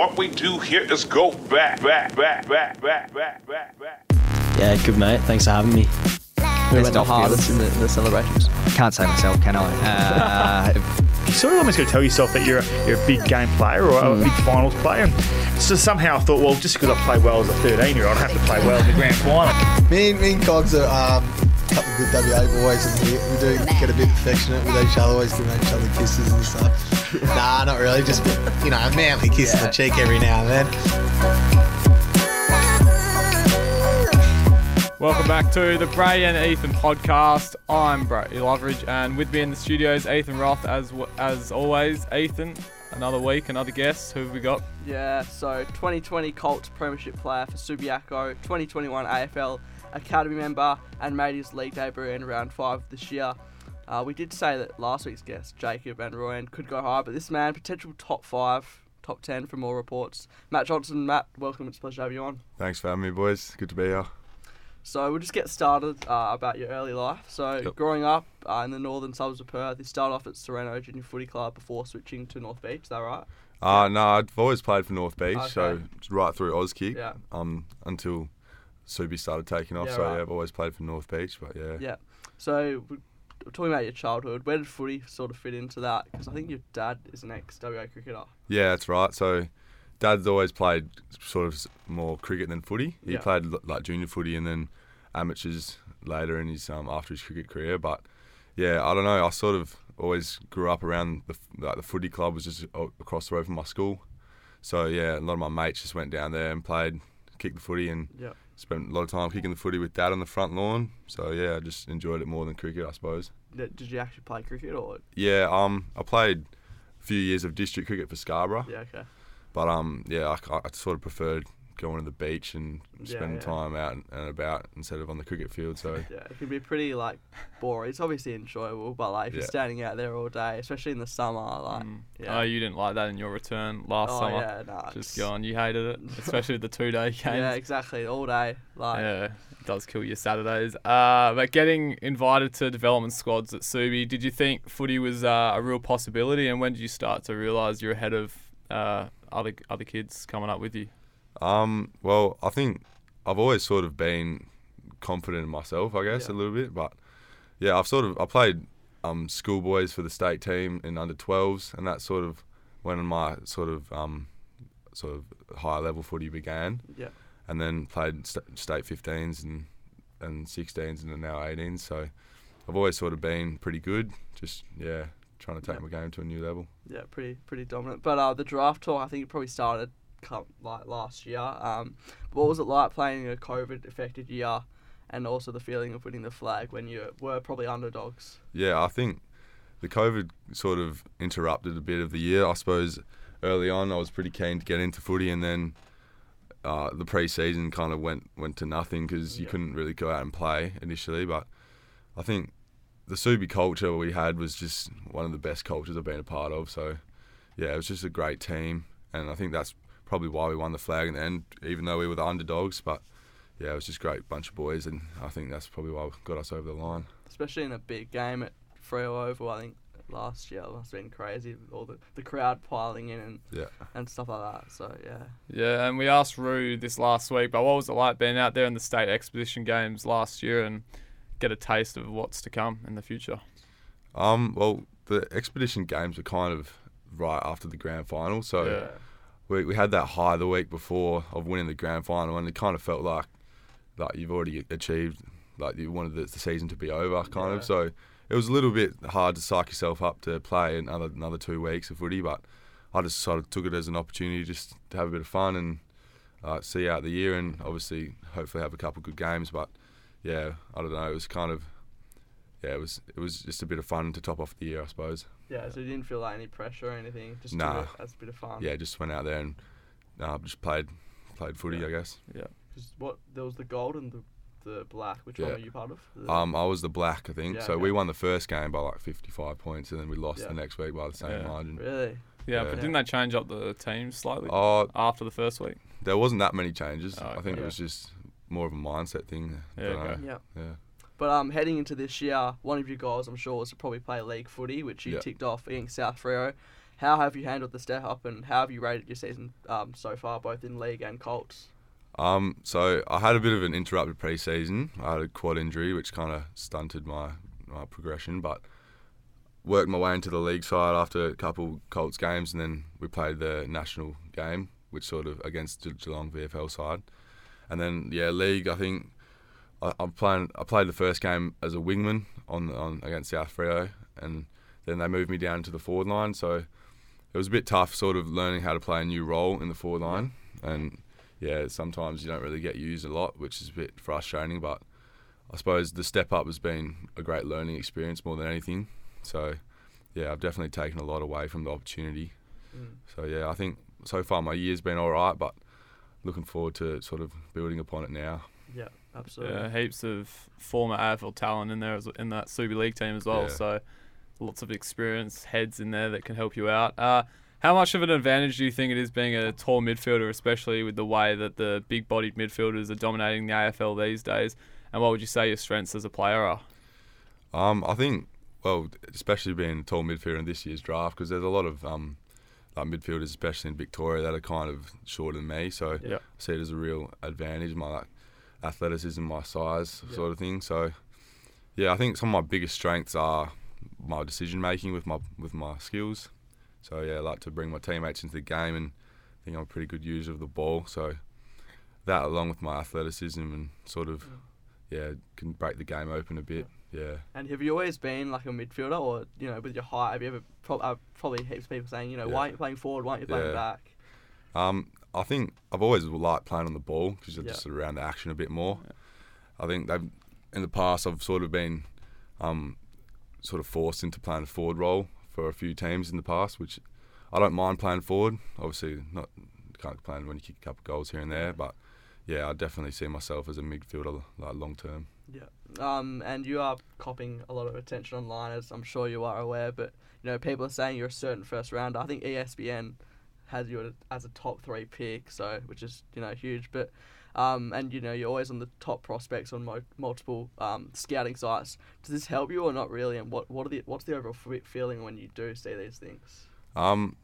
What we do here is go back, back, back, back, back, back, back, back. Yeah, good mate. Thanks for having me. Who Best went the hardest in the, in the celebrations? Can't say myself, can I? Uh, you sort of almost got to tell yourself that you're a, you're a big game player or a big finals player. And so somehow I thought, well, just because I play well as a 13 year old, I have to play well in the grand final. Me and, me and Cogs are um, a good WA boys, and we, we do get a bit affectionate with each other, always giving each other kisses and stuff. nah, not really, just, you know, a manly kiss on the cheek every now and then. Welcome back to the Bray and Ethan podcast. I'm Bray Loveridge, and with me in the studio is Ethan Roth, as as always. Ethan, another week, another guest. Who have we got? Yeah, so 2020 Colts Premiership player for Subiaco, 2021 AFL Academy member, and made his league debut in round five this year. Uh, we did say that last week's guest, Jacob Van Rooyen, could go high, but this man, potential top five, top 10 for more reports. Matt Johnson, Matt, welcome. It's a pleasure to have you on. Thanks for having me, boys. Good to be here. So we'll just get started uh, about your early life. So growing up uh, in the northern suburbs of Perth, you started off at Sorrento Junior Footy Club before switching to North Beach. Is that right? Uh, no, I've always played for North Beach, okay. so right through Auskick, Yeah. um, until Subi started taking off. Yeah, so right. yeah, I've always played for North Beach, but yeah. Yeah. So talking about your childhood. Where did footy sort of fit into that? Because I think your dad is an ex WA cricketer. Yeah, that's right. So, Dad's always played sort of more cricket than footy. He Yeah. played like junior footy and then amateurs later in his um after his cricket career. But yeah, I don't know. I sort of always grew up around the like the footy club was just across the road from my school. So yeah, a lot of my mates just went down there and played, kicked the footy, and Yeah. spent a lot of time kicking the footy with Dad on the front lawn. So yeah, I just enjoyed it more than cricket, I suppose. Did did you actually play cricket or? Yeah, um, I played a few years of district cricket for Scarborough. Yeah. Okay. But um, yeah, I, I sort of preferred going to the beach and spending yeah. time out and, and about instead of on the cricket field. So Yeah, it can be pretty like boring. It's obviously enjoyable, but like if you're standing out there all day, especially in the summer, like Mm. yeah. Oh, you didn't like that in your return last oh summer. yeah, nah, Just gone. You hated it, especially the two-day games. Yeah, exactly, all day. Like Yeah, it does kill your Saturdays. Uh, but getting invited to development squads at Subi, did you think footy was uh, a real possibility? And when did you start to realise you're ahead of uh, other other kids coming up with you? um, well, I think I've always sort of been confident in myself, I guess, Yeah. a little bit. But yeah, I've sort of I played um, schoolboys for the state team in under 12s, and that's sort of when my sort of um, sort of higher level footy began. yeah, and then played st- state 15s and and 16s and now 18s. So I've always sort of been pretty good. Just yeah, trying to take Yeah. my game to a new level. yeah, pretty pretty dominant. But uh, the draft talk, I think it probably started like last year. Um, what was it like playing in a COVID affected year, and also the feeling of winning the flag when you were probably underdogs? Yeah, I think the COVID sort of interrupted a bit of the year. I suppose early on I was pretty keen to get into footy, and then uh, the pre-season kind of went went to nothing because you Yeah. couldn't really go out and play initially. But I think the Subi culture we had was just one of the best cultures I've been a part of. So yeah, it was just a great team, and I think that's probably why we won the flag in the end, even though we were the underdogs. But yeah, it was just a great bunch of boys, and I think that's probably why we got us over the line. especially in a big game at Freo Oval. I think last year must have been crazy. with All the, the crowd piling in and Yeah. and stuff like that. So yeah, Yeah, and we asked Rue this last week, but what was it like being out there in the state exposition games last year and get a taste of what's to come in the future? Um, well, the expedition games were kind of right after the grand final, so Yeah. we, we had that high the week before of winning the grand final, and it kind of felt like like you've already achieved, like you wanted the, the season to be over, kind Yeah. of. So it was a little bit hard to psych yourself up to play another another two weeks of footy, but I just sort of took it as an opportunity just to have a bit of fun and uh, see out the year, and obviously hopefully have a couple good games. But yeah, I don't know, it was kind of yeah, it was it was just a bit of fun to top off the year, I suppose. yeah. So you didn't feel like any pressure or anything. Just Nah. do it as a bit of fun. Yeah, just went out there and uh, just played played footy, I guess. Yeah. because what there was the gold and the the black. Which Yeah. one were you part of? The- Um, I was the black, I think. Yeah, so okay. we won the first game by like 55 points, and then we lost Yeah. the next week by the same Yeah. margin. really? Yeah, Yeah. but didn't they change up the teams slightly Oh, after the first week? there wasn't that many changes. Oh, I think okay. it was just more of a mindset thing. Yeah, Dunno. okay. Yeah. Yeah. But um, heading into this year, one of your goals, I'm sure, was to probably play league footy, which you Yeah. ticked off against South Freo. how have you handled the step up, and how have you rated your season um, so far, both in league and Colts? Um, so I had a bit of an interrupted pre-season. I had a quad injury, which kind of stunted my, my progression, but worked my way into the league side after a couple Colts games, and then we played the national game, which sort of against the Geelong VFL side, and then yeah, league. I think I, I'm playing. I played the first game as a wingman on on against South Freo, and then they moved me down to the forward line. So it was a bit tough, sort of learning how to play a new role in the forward line, and yeah, sometimes you don't really get used a lot, which is a bit frustrating. But I suppose the step up has been a great learning experience more than anything. So yeah, I've definitely taken a lot away from the opportunity. Mm. So yeah, I think so far my year's been all right, but looking forward to sort of building upon it now. Yeah, absolutely. Yeah, heaps of former AFL talent in there as, in that Super League team as well. Yeah. So lots of experience heads in there that can help you out. Uh, how much of an advantage do you think it is being a tall midfielder, especially with the way that the big-bodied midfielders are dominating the AFL these days? And what would you say your strengths as a player are? Um, I think, well, especially being a tall midfielder in this year's draft, because there's a lot of um, like midfielders, especially in Victoria, that are kind of shorter than me. So Yeah. I see it as a real advantage, my like athleticism, my size, Yeah. sort of thing. So yeah, I think some of my biggest strengths are my decision making with my with my skills. So yeah, I like to bring my teammates into the game, and I think I'm a pretty good user of the ball. So that, along with my athleticism, and sort of yeah, can break the game open a bit. Yeah. And have you always been like a midfielder, or you know, with your height, have you ever pro- uh, probably heaps of people saying, you know, Yeah. why aren't you playing forward? Why aren't you playing Yeah. back? Um, I think I've always liked playing on the ball because you're Yeah. just around the action a bit more. I think they've in the past I've sort of been um, sort of forced into playing a forward role for a few teams in the past, which I don't mind playing forward. Obviously, not can't complain when you kick a couple of goals here and there, but yeah, I definitely see myself as a midfielder like long term. Yeah. Um, and you are copping a lot of attention online, as I'm sure you are aware. But you know, people are saying you're a certain first rounder. I think ESPN has you as a top three pick, so which is you know huge. But um, and you know you're always on the top prospects on mo- multiple um, scouting sites. Does this help you or not really? And what what are the what's the overall feeling when you do see these things? Um,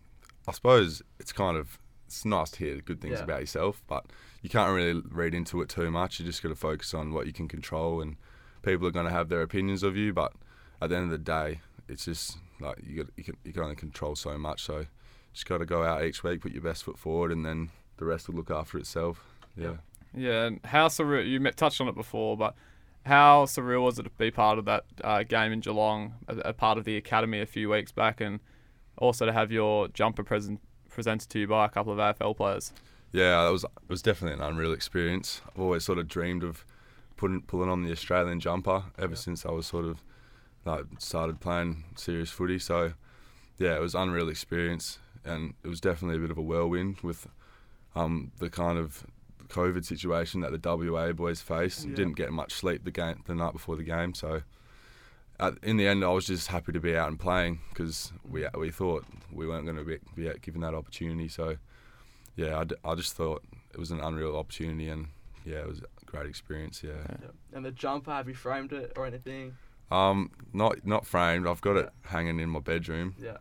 I suppose it's kind of it's nice to hear good things Yeah. about yourself, but you can't really read into it too much. You just got to focus on what you can control, and people are going to have their opinions of you. But at the end of the day, it's just like you got you can you can only control so much. So just got to go out each week, put your best foot forward, and then the rest will look after itself. Yeah. Yeah, and how surreal, you met, touched on it before, but how surreal was it to be part of that uh, game in Geelong, a, a part of the academy a few weeks back, and also to have your jumper present, presented to you by a couple of AFL players? Yeah, it was it was definitely an unreal experience. I've always sort of dreamed of putting pulling on the Australian jumper ever since I was sort of like started playing serious footy. So yeah, it was an unreal experience, and it was definitely a bit of a whirlwind with um, the kind of COVID situation that the WA boys faced. Yeah. Didn't get much sleep the game the night before the game, so. At, in the end, I was just happy to be out and playing because we we thought we weren't going to be, be given that opportunity. So, yeah, I, d- I just thought it was an unreal opportunity, and yeah, it was a great experience. Yeah, Yeah. And the jumper, have you framed it or anything? um, not not framed. I've got it hanging in my bedroom, Yeah,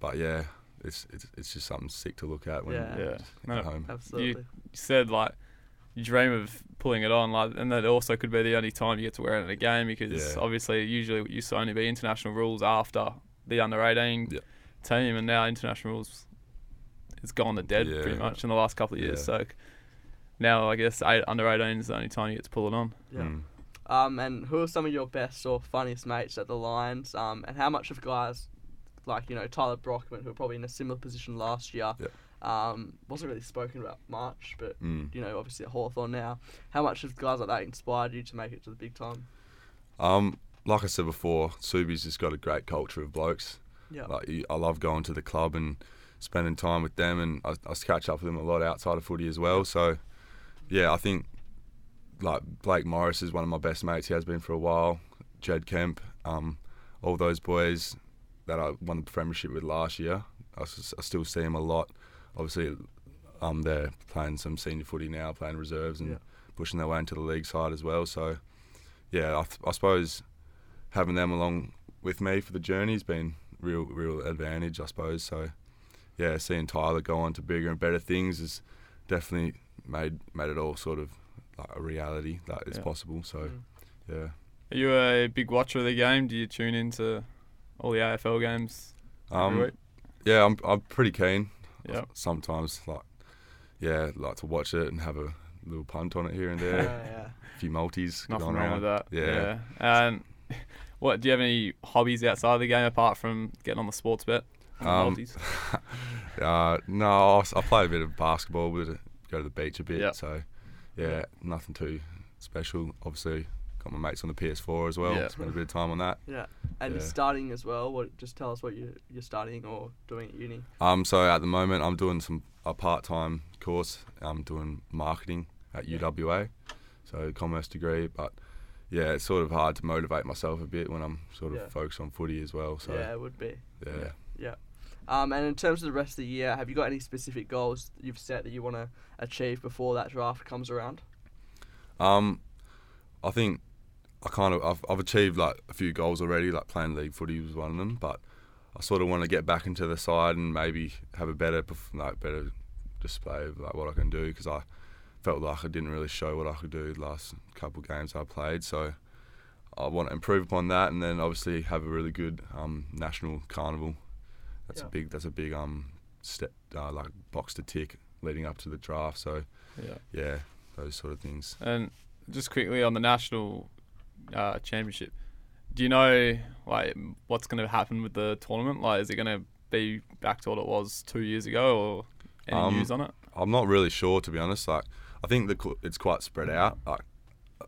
but yeah, it's it's it's just something sick to look at when Yeah. you're Yeah. at No, home. absolutely. You said like you dream of pulling it on, like, and that also could be the only time you get to wear it in a game because Yeah. obviously usually it used to only be international rules after the under eighteen Yeah. team, and now international rules is gone to dead Yeah. pretty much in the last couple of years. Yeah. So now I guess eight, under eighteen is the only time you get to pull it on. Yeah. Mm. Um, and who are some of your best or funniest mates at the Lions? Um, and how much of guys like you know Tyler Brockman, who were probably in a similar position last year, Yep. Um, wasn't really spoken about much, but Mm. you know obviously at Hawthorn now. How much of guys like that inspired you to make it to the big time? Um, like I said before, Subi's just got a great culture of blokes. Yeah. Like I love going to the club and spending time with them, and I, I catch up with them a lot outside of footy as well. So, yeah, I think like Blake Morris is one of my best mates. He has been for a while. Jed Kemp, um, all those boys that I won the premiership with last year. I still see him a lot. Obviously, um, they're playing some senior footy now, playing reserves and Yeah. pushing their way into the league side as well. So, yeah, I, th- I suppose having them along with me for the journey has been real, real advantage. I suppose so. yeah, seeing Tyler go on to bigger and better things has definitely made made it all sort of like a reality that it's Yeah. possible. So Mm. yeah. Are you a big watcher of the game? Do you tune into all the AFL games Um, yeah, I'm I'm pretty keen. Yeah. Sometimes like yeah, like to watch it and have a little punt on it here and Yeah, there, yeah. a few multis. get Nothing on wrong on. with that. Yeah. And what do you have any hobbies outside of the game apart from getting on the Sportsbet? Um, Multis? uh, no, I play a bit of basketball, but go to the beach a bit. Yeah. So, yeah, nothing too special. Obviously, got my mates on the PS4 as well. Yeah. Spend a bit of time on that. Yeah. And Yeah. studying as well. What? Just tell us what you you're studying or doing at uni. Um, so at the moment, I'm doing some a part-time course. I'm doing marketing at UWA, so a commerce degree. But yeah, it's sort of hard to motivate myself a bit when I'm sort of Yeah. focused on footy as well. So yeah, it would be. yeah. Yeah. Um, and in terms of the rest of the year, have you got any specific goals that you've set that you want to achieve before that draft comes around? Um, I think I kind of I've, I've achieved like a few goals already. Like playing league footy was one of them, but I sort of want to get back into the side and maybe have a better like better display of like what I can do because I felt like I didn't really show what I could do the last couple of games I played. So I want to improve upon that, and then obviously have a really good um, national carnival. That's Yeah. a big that's a big um step uh, like box to tick leading up to the draft. So Yeah. yeah, those sort of things. And just quickly on the national uh, championship, do you know like what's going to happen with the tournament? Like, is it going to be back to what it was two years ago, or any Um, news on it? I'm not really sure to be honest. Like, I think the it's quite spread out. Like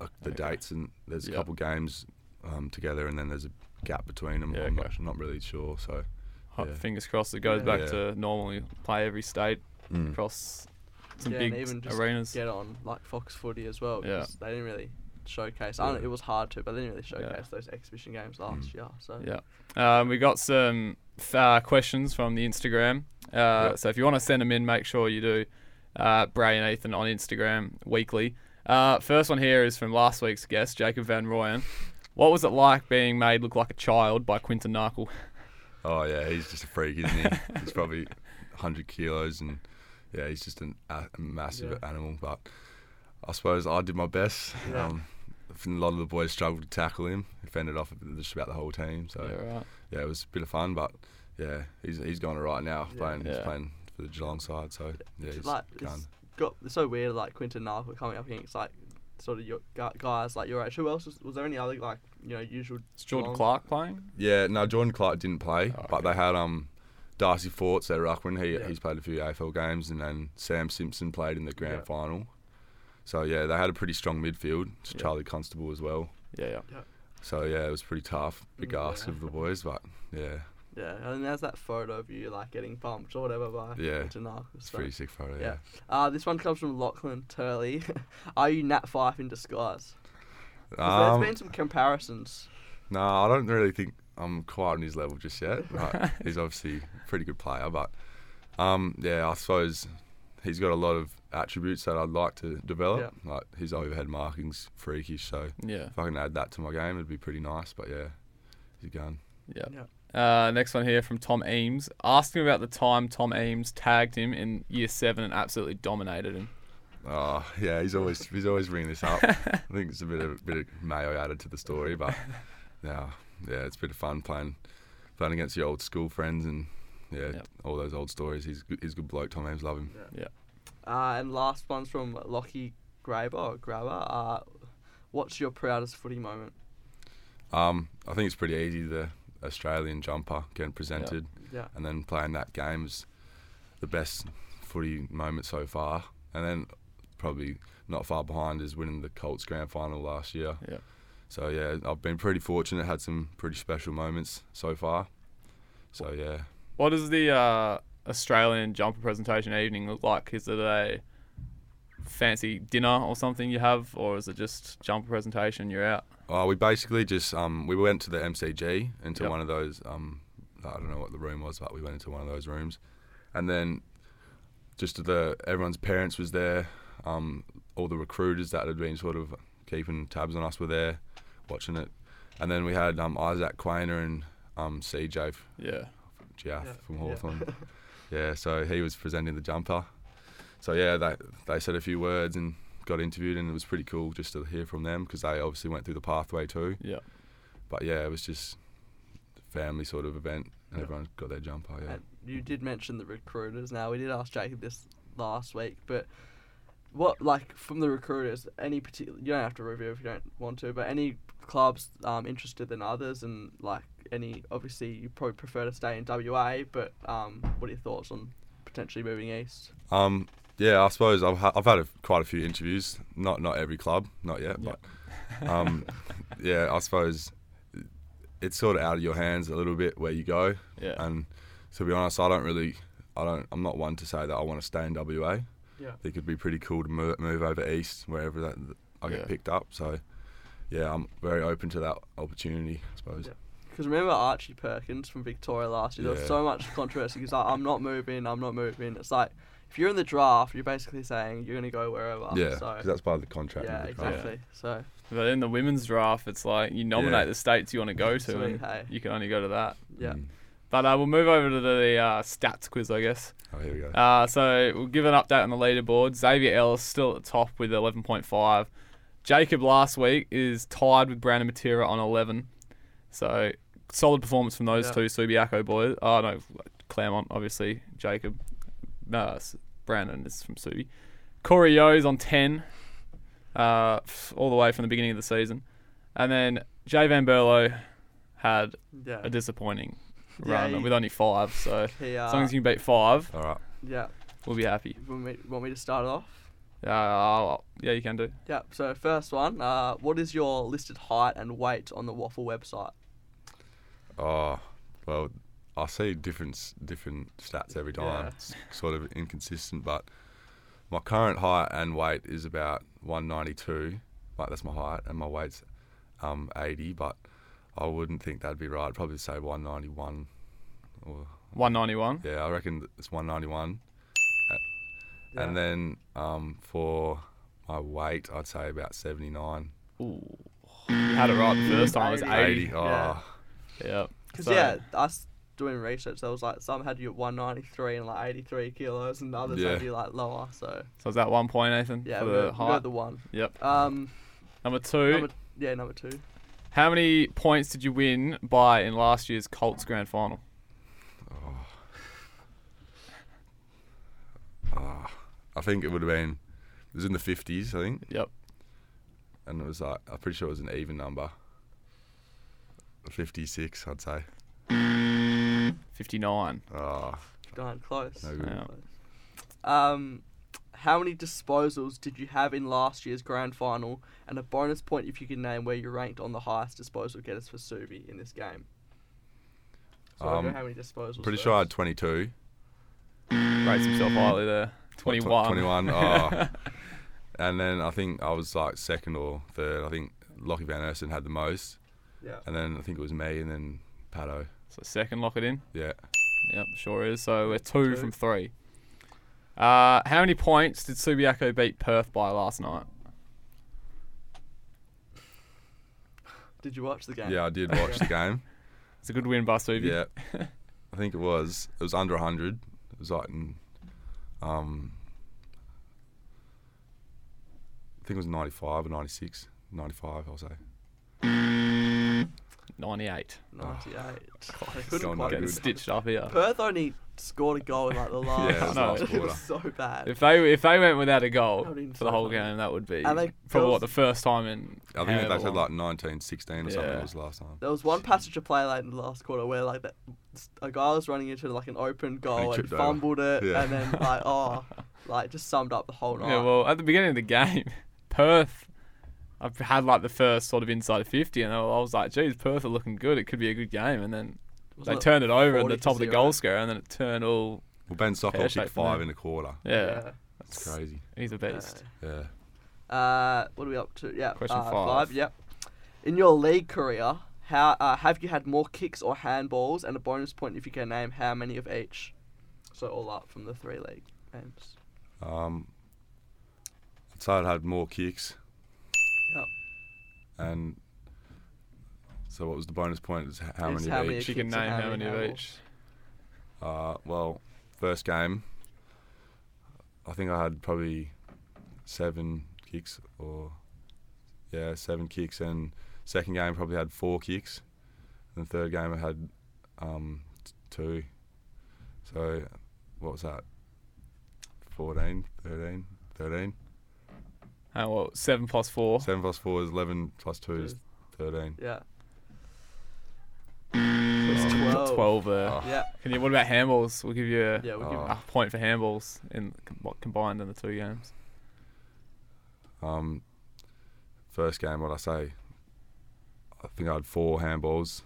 uh, the Okay. dates and there's a Yeah. couple games um, together, and then there's a gap between them. Yeah, I'm okay. not, not really sure. So yeah. Fingers crossed it goes Yeah. back Yeah. to normal. You play every state mm. across some yeah, big and even just arenas. get on like Fox Footy as well. Yeah. They didn't really showcase. I don't, Yeah. it was hard to, but they didn't really showcase Yeah. those exhibition games last Mm. year. So Yeah. Um, we got some f- uh, questions from the Instagram. Uh, Yeah. So if you want to send them in, make sure you do. Uh, Bray and Ethan on Instagram weekly. Uh, first one here is from last week's guest, Jacob Van Rooyen. What was it like being made look like a child by Quinton Narkle? Oh yeah, he's just a freak, isn't he? he's probably 100 kilos, and yeah, he's just an, a, a massive Yeah. animal. But I suppose I did my best. Yeah. Um, a lot of the boys struggled to tackle him. He fended off just about the whole team. So yeah, right. yeah, it was a bit of fun, but yeah, he's he's going all right now. Yeah. Playing he's playing for the Geelong side, so yeah, he's like gone. got it's so weird. Like Quinton Narkle coming up against like sort of your guys like your age. Who else was, was there? Any other like you know usual? Is Jordan Geelong- Clark playing? Yeah, no, Jordan Clark didn't play, Oh, but okay. they had um Darcy Forts at Ruckman. He Yeah. he's played a few AFL games, and then Sam Simpson played in the grand Yeah. final. So yeah, they had a pretty strong midfield. Yeah. Charlie Constable as well. Yeah, yeah. So yeah, it was pretty tough. Big ask of the boys, but yeah, Yeah, and there's that photo of you like getting bumped or whatever by Yeah. Quinton Narkle. it's so- pretty sick photo. yeah. Yeah. Uh, this one comes from Lachlan Turley. Are you Nat Fyfe in disguise? Um, there's been some comparisons. No, I don't really think I'm quite on his level just yet. Like, he's obviously a pretty good player, but um, yeah, I suppose he's got a lot of attributes that I'd like to develop. Like his overhead marking's freakish, so Yeah. if I can add that to my game, it'd be pretty nice. But yeah, he's a gun. Yeah. Yeah. Uh, next one here from Tom Eames. Ask him about the time Tom Eames tagged him in year seven and absolutely dominated him. Oh yeah, he's always he's always bringing this up. I think it's a bit of bit of mayo added to the story, but yeah, yeah, it's a bit of fun playing playing against your old school friends and yeah, Yep. all those old stories. He's he's a good bloke. Tom Eames, love him. Uh, and last one's from Lockie Graber or Grabber. Uh, what's your proudest footy moment? Um, I think it's pretty easy. The Australian jumper getting presented Yeah. and then playing that game's the best footy moment so far. And then probably not far behind is winning the Colts grand final last year. Yeah. So yeah, I've been pretty fortunate. Had some pretty special moments so far. So yeah, What is the uh, Australian jumper presentation evening look like? Is it a fancy dinner or something you have, or is it just jumper presentation? You're out. uh, we basically just um, we went to the MCG into Yep. one of those um, I don't know what the room was, but we went into one of those rooms, and then just the everyone's parents was there. Um, all the recruiters that had been sort of keeping tabs on us were there, watching it, and then we had um, Isaac Quaynor and um, CJ Yeah. Jiath Yeah, from yeah. Hawthorn. yeah, so he was presenting the jumper. So yeah, they they said a few words and got interviewed, and it was pretty cool just to hear from them because they obviously went through the pathway too. Yeah. But yeah, it was just a family sort of event, and Yeah. everyone got their jumper. Yeah. And you did mention the recruiters. Now we did ask Jacob this last week, but what like from the recruiters? Any particular? You don't have to review if you don't want to, but any clubs um, interested than others, and like any obviously you probably prefer to stay in WA, but um, what are your thoughts on potentially moving east? Um, yeah, I suppose I've, ha- I've had a, quite a few interviews. Not not every club, not yet, but um, yeah, I suppose it's sort of out of your hands a little bit where you go. Yeah. And to be honest, I don't really, I don't, I'm not one to say that I want to stay in WA. Yeah. It could be pretty cool to move, move over east wherever that I get Yeah. picked up. So yeah, I'm very open to that opportunity. I suppose. Yeah. Because remember Archie Perkins from Victoria last year? There was Yeah. so much controversy. He's like, I'm not moving, I'm not moving. It's like, if you're in the draft, you're basically saying you're going to go wherever. Yeah, So, 'cause that's part of the contract. yeah, with the club. exactly. So, But in the women's draft, it's like you nominate Yeah. the states you want to go to, Sweet, and hey. you can only go to that. yeah. Mm. But uh, we'll move over to the uh, stats quiz, I guess. Oh, here we go. Uh, so we'll give an update on the leaderboard. Xavier Ellis still at the top with 11.5. Jacob last week is tied with Brandon Matera on 11. So solid performance from those Yeah. two Subiaco boys. Oh no, Claremont obviously. Jacob, uh, S- Brandon is from Subi. Corey Yo's on 10, uh, all the way from the beginning of the season, and then Jay Van Berlo had Yeah. a disappointing Yeah, run he- with only five. So He, uh, as long as you can beat five, All right. yeah. we'll be happy. Want me, want me to start it off? Uh, yeah, you can do. Yeah. So first one, uh, what is your listed height and weight on the WAFL website? Oh, well, I see different different stats every time. Yeah. It's sort of inconsistent, but my current height and weight is about 192. Like that's my height, and my weight's um 80. But I wouldn't think that'd be right. I'd probably say 191. Or 191. yeah, I reckon it's 191. Yeah. And then um for my weight, I'd say about 79. Ooh. You had it right the first time. It was 80. 80. Oh, Yeah. Yeah. Because So- yeah, us doing research, there was like some had you at 193 and like 83 kilos, and others had you like lower. So So is that one point, Nathan? yeah, for we the got, we the one. Yep. Um, Number two. number, yeah, number two. How many points did you win by in last year's Colts grand final? Oh. ah, I think it would have been. It was in the 50s, I think. Yep. and it was like I'm pretty sure it was an even number. Fifty-six, I'd say. 59. Oh, Darn close. No good. Yeah. Um, how many disposals did you have in last year's grand final? And a bonus point if you can name where you ranked on the highest disposal getters for Subi in this game. So I don't know Um, how many disposals. pretty sure I had 22. Rates himself highly there. What, 21. 21. Oh. and then I think I was like second or third. I think Lockie Van Ersten had the most, Yeah. and then I think it was me, and then Pato. So second, lock it in. Yeah. Yep, sure is. So we're two, Two. from three. Uh, how many points did Subiaco beat Perth by last night? Did you watch the game? Yeah, I did watch the game. It's a good win by Subi. Yeah. I think it was. It was under 100. It was like um, I think it was 95 or 96. 95, I'll say. 98. 98. Oh, They couldn't going quite Getting stitched up here. Perth only scored a goal in like the last. Yeah, it was last it quarter. was so bad. If they if they went without a goal That would've for the whole funny. game, that would be And they- probably girls- what the first time in. I think however they said long. like 19, 16 or something Yeah. was last time. There was one passage of play late in the last quarter where like that, a guy was running into like an open goal and tripped over. fumbled it, Yeah. and then like oh, like just summed up the whole night. Yeah, well, at the beginning of the game, Perth, I've had like the first sort of inside 50, and I was like, geez, Perth are looking good. It could be a good game. And then Wasn't they turned it over at the top of the zero? goal square, and then it turned all. Well, Ben Sokol Pear-shaped kicked five in a quarter. Yeah, That's crazy. he's a beast. Yeah. Uh, what are we up to? Yeah, Question uh, five. Yep. In your league career, how uh, have you had more kicks or handballs, and a bonus point if you can name how many of each? So all up from the three league games. Um, I'd say I'd had more kicks. Yep. And so what was the bonus point? Is h- how Is many how of many each? She can name how how many many of each. Uh, well, first game, I think I had probably seven kicks or yeah, seven kicks, and second game probably had four kicks, and third game I had um, t- two. So what was that? 14, 13, 13. Uh, well, seven plus four. Seven plus four is eleven. Plus two is thirteen. Yeah. It's 12. Twelve there. Oh. Yeah. Can you? What about handballs? We'll give you a, Yeah, we'll give Oh. a point for handballs in what combined in the two games. Um, first game, what I say? I think I had four handballs.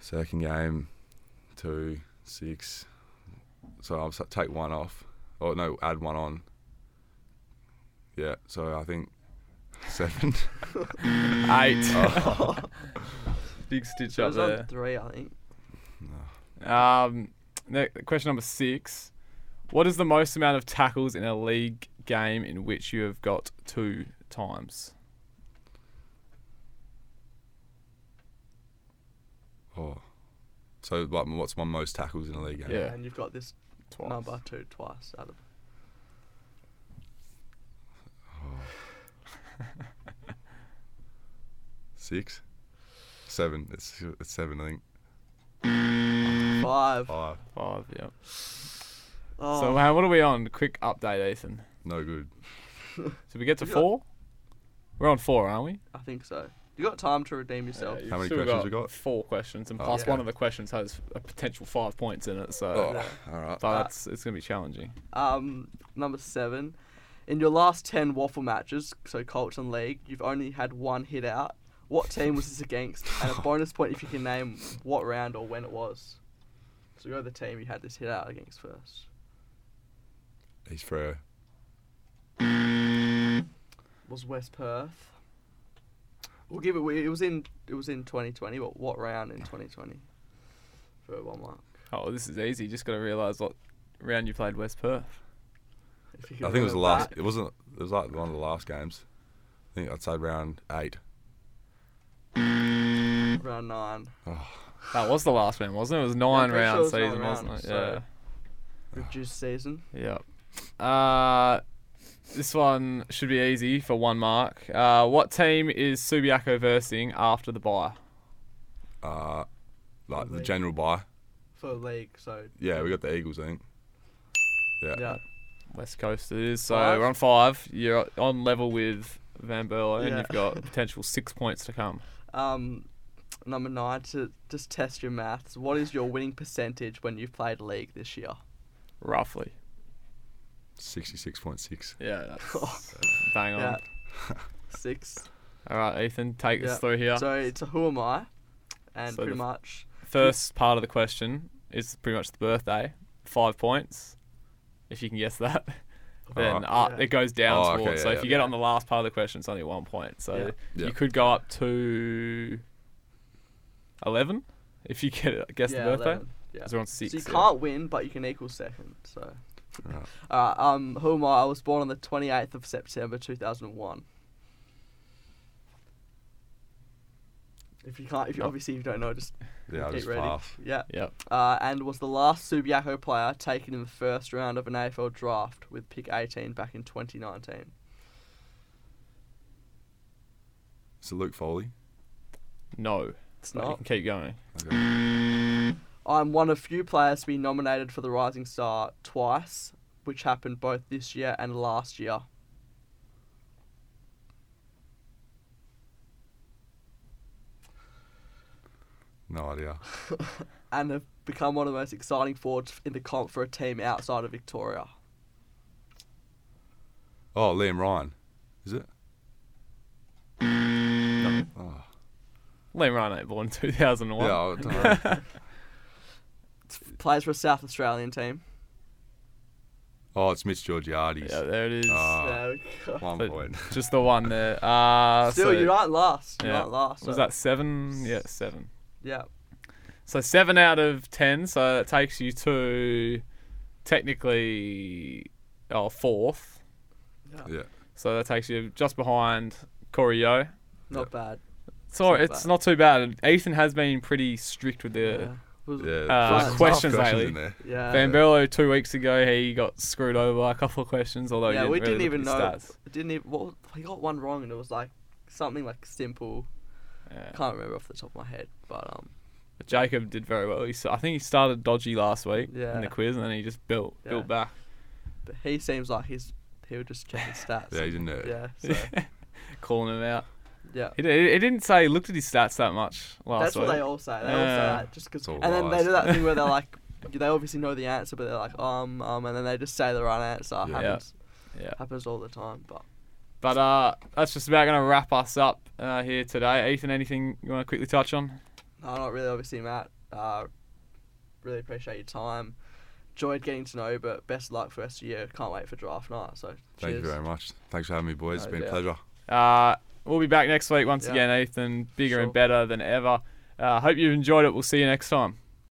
Second game, two, six. So I'll s- take one off. Oh no, add one on. Yeah, so I think seven. Eight. Oh. Big stitch It up was on three, I think. Um, ne- question number six. What is the most amount of tackles in a league game in which you have got two times? oh. So like, what's my most tackles in a league game? Yeah. And you've got this Twice. number two twice out of. Oh. Six, seven. It's, it's seven, I think. Five. Five. Five, yeah. Oh, So, man, what are we on? Quick update, Ethan. No good. Did we get to four? We're on four, aren't we? I think so. You got time to redeem yourself. you've How many still questions we got? Four questions, and Oh, plus okay. one of the questions has a potential five points in it. So, Oh, Yeah. all right. so that's it's gonna be challenging. Um, number seven. In your last ten WAFL matches, so Colts and League, you've only had one hit out. What team was this against? And a bonus point if you can name what round or when it was. So go the team you had this hit out against first. East Freo. Was West Perth. We'll give it. It was in. It was in 2020. But what round in 2020? For one mark. Oh, this is easy. Just got to realise what round you played West Perth. If you I think it was the last. that. It wasn't. It was like one of the last games. I think I'd say round eight. Round nine. That was the last round, wasn't it? It was nine pretty sure it round was nine season, wasn't rounds, it? so- Reduced season. Yeah. Yeah. Uh, this one should be easy for one mark. Uh, what team is Subiaco versing after the bye? Uh, like the League. general buy. For league, so Yeah, we got the Eagles. I think. Yeah. yeah. West Coast it is. So Five. we're on five. You're on level with Van Berlo, and you've got potential six points to come. Um, number nine to just test your maths. What is your winning percentage when you've played league this year? Roughly. Sixty-six point six. Yeah, that's bang on. Yeah. Six. All right, Ethan, take Yeah. us through here. So it's a who am I, and So pretty the- much First part of the question is pretty much the birthday. Five points. If you can guess that. Then Alright. uh, Yeah. it goes down Oh, okay, towards. yeah, so yeah. if you get on the last part of the question, it's only one point. So Yeah. Yeah. you could go up to eleven if you get guess yeah, the birthday. 11. Yeah. Because we're on six. So you yeah. can't win, but you can equal second. So. Right. Alright, um, who am I? I was born on the 28th of September 2001. If you can't, if you obviously if you don't know, just Yeah, I'll keep just ready. pass. Yeah. Yep. Uh, and was the last Subiaco player taken in the first round of an AFL draft with pick 18 back in 2019. So Luke Foley. No. It's But you not. can keep going. Okay. I'm one of few players to be nominated for the Rising Star twice, which happened both this year and last year. No idea. And have become one of the most exciting forwards in the comp for a team outside of Victoria. Oh, Liam Ryan. Is it? No. Oh. Liam Ryan ain't born in 2001. Yeah, I don't know. Plays for a South Australian team. oh, it's Mitch Georgiades. Yeah, there it is. Ah, There one But- point. Just the one there. Uh, Still, so, you aren't last. You yeah. aren't last. Was so- that seven? Yeah, seven. Yeah. So seven out of ten. So that takes you to technically oh fourth. Yeah. yeah. So that takes you just behind Corey Yo. Not bad. So not it's bad. not too bad. Ethan has been pretty strict with the Yeah. Uh, there's questions tough lately. in there. Yeah. Van Berlo two weeks ago he got screwed over by a couple of questions, although he yeah, didn't we really didn't look even know. his stats. Didn't even. What, he got one wrong, and it was like something like simple. Yeah. Can't remember off the top of my head, but um, But Jacob did very well. He, s- I think he started dodgy last week Yeah. in the quiz, and then he just built Yeah. built back. but he seems like he's he would just check his stats. Yeah, he's a nerd. Yeah, so Calling him out. Yeah. He, di- he didn't say he looked at his stats that much last That's week. what they all say. They all say Yeah. that just because, It's all and then they lies. do that thing where they're like, they obviously know the answer, but they're like, um, um, and then they just say the right answer. Yeah. Happens, Yeah. happens all the time. But But uh, that's just about going to wrap us up uh, here today. Ethan, anything you want to quickly touch on? no, not really. Obviously, Matt. Uh, really appreciate your time. Enjoyed getting to know you, but best of luck for the rest of the year. Can't wait for draft night. So Thank you very much. Thanks for having me, boys. No it's been doubt. a pleasure. Uh, we'll be back next week once Yeah. again, Ethan. Bigger Sure. and better than ever. Uh, hope you've enjoyed it. We'll see you next time.